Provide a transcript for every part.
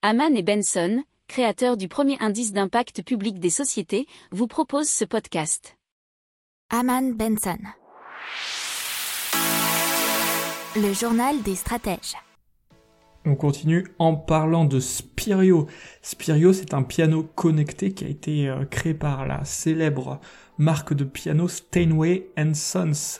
Haman et Benson, créateurs du premier indice d'impact public des sociétés, vous proposent ce podcast. Haman Benson. Le journal des stratèges. On continue en parlant de Spirio. Spirio, c'est un piano connecté qui a été euh, créé par la célèbre marque de piano Steinway Sons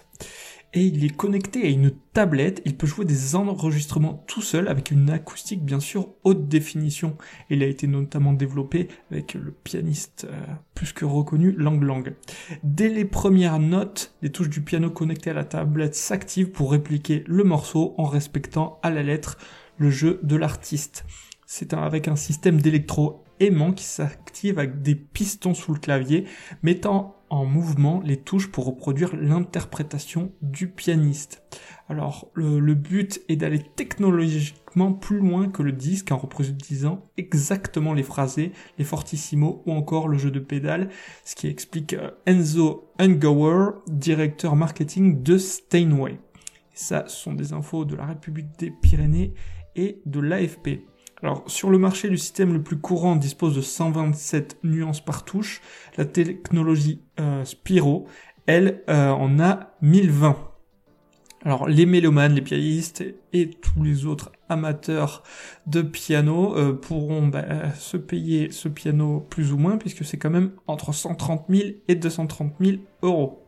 et il est connecté à une tablette, il peut jouer des enregistrements tout seul avec une acoustique bien sûr haute définition. Il a été notamment développé avec le pianiste euh, plus que reconnu Lang Lang. Dès les premières notes, les touches du piano connectées à la tablette s'activent pour répliquer le morceau en respectant à la lettre le jeu de l'artiste. C'est avec un système d'électro aimant qui s'active avec des pistons sous le clavier, mettant en mouvement les touches pour reproduire l'interprétation du pianiste. Alors le, but est d'aller technologiquement plus loin que le disque en reproduisant exactement les phrasés, les fortissimos ou encore le jeu de pédales, ce qui explique euh, Enzo Ungauer, directeur marketing de Steinway. ça, sont des infos de la République des Pyrénées et de l'AFP. Alors, sur le marché, le système le plus courant dispose de 127 nuances par touche. La technologie euh, Spiro, elle, euh, en a 1020. Alors, les mélomanes, les pianistes et tous les autres amateurs de piano euh, pourront bah, se payer ce piano plus ou moins, puisque c'est quand même entre 130 000 et 230 000 euros.